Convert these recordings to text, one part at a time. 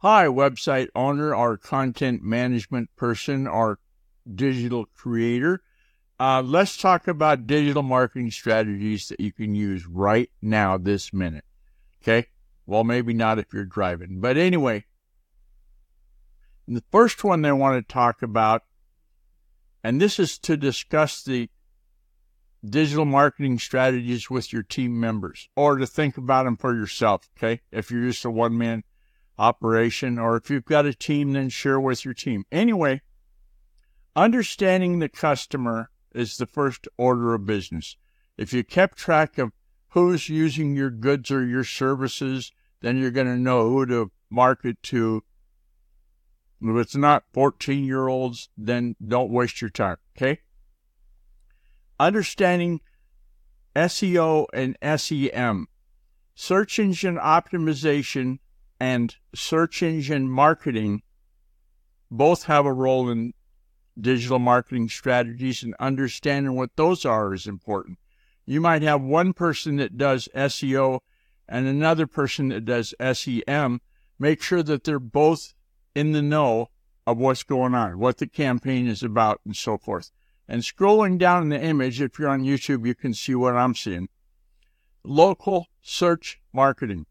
Hi, website owner or content management person or digital creator. Uh, let's talk about digital marketing strategies that you can use right now, this minute. Okay. Well, maybe not if you're driving. But anyway, the first one they want to talk about, and this is to discuss the digital marketing strategies with your team members or to think about them for yourself. Okay. If you're just a one man operation or if you've got a team, then share with your team. Anyway, understanding the customer is the first order of business. If you kept track of who's using your goods or your services, then you're going to know who to market to. If it's not 14 year olds, then don't waste your time. Okay understanding SEO and SEM, search engine optimization and search engine marketing both have a role in digital marketing strategies and understanding what those are is important. You might have one person that does SEO and another person that does SEM. Make sure that they're both in the know of what's going on, what the campaign is about, and so forth. And scrolling down in the image, if you're on YouTube, you can see what I'm seeing. Local search marketing.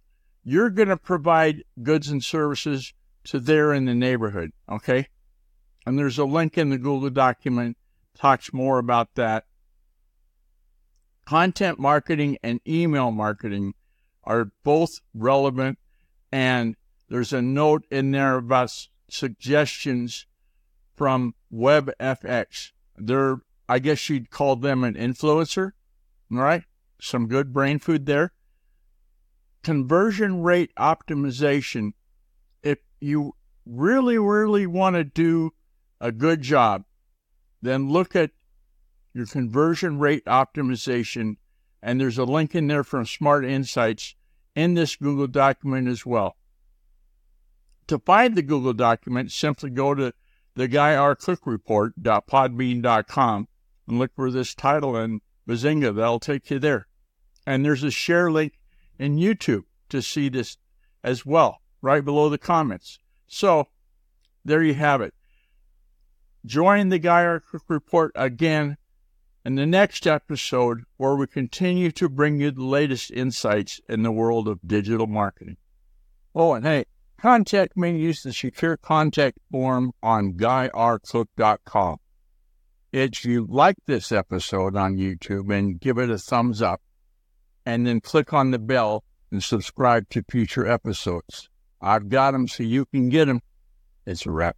You're going to provide goods and services to there in the neighborhood, okay? And there's a link in the Google document talks more about that. Content marketing and email marketing are both relevant and there's a note in there about suggestions from WebFX. They're, I guess you'd call them an influencer. Right. Some good brain food there. Conversion rate optimization. If you really, really want to do a good job, then look at your conversion rate optimization. And there's a link in there from Smart Insights in this Google document as well. To find the Google document, simply go to the guy R Cook report.podbean.com and look for this title and bazinga, that'll take you there. And there's a share link in YouTube to see this as well, right below the comments. So there you have it. Join the Guy Report again in the next episode where we continue to bring you the latest insights in the world of digital marketing. Oh, and hey, Contact me. Use the secure contact form on guyrcook.com. If you like this episode on YouTube and give it a thumbs up, and then click on the bell and subscribe to future episodes. I've got them so you can get them. It's a wrap.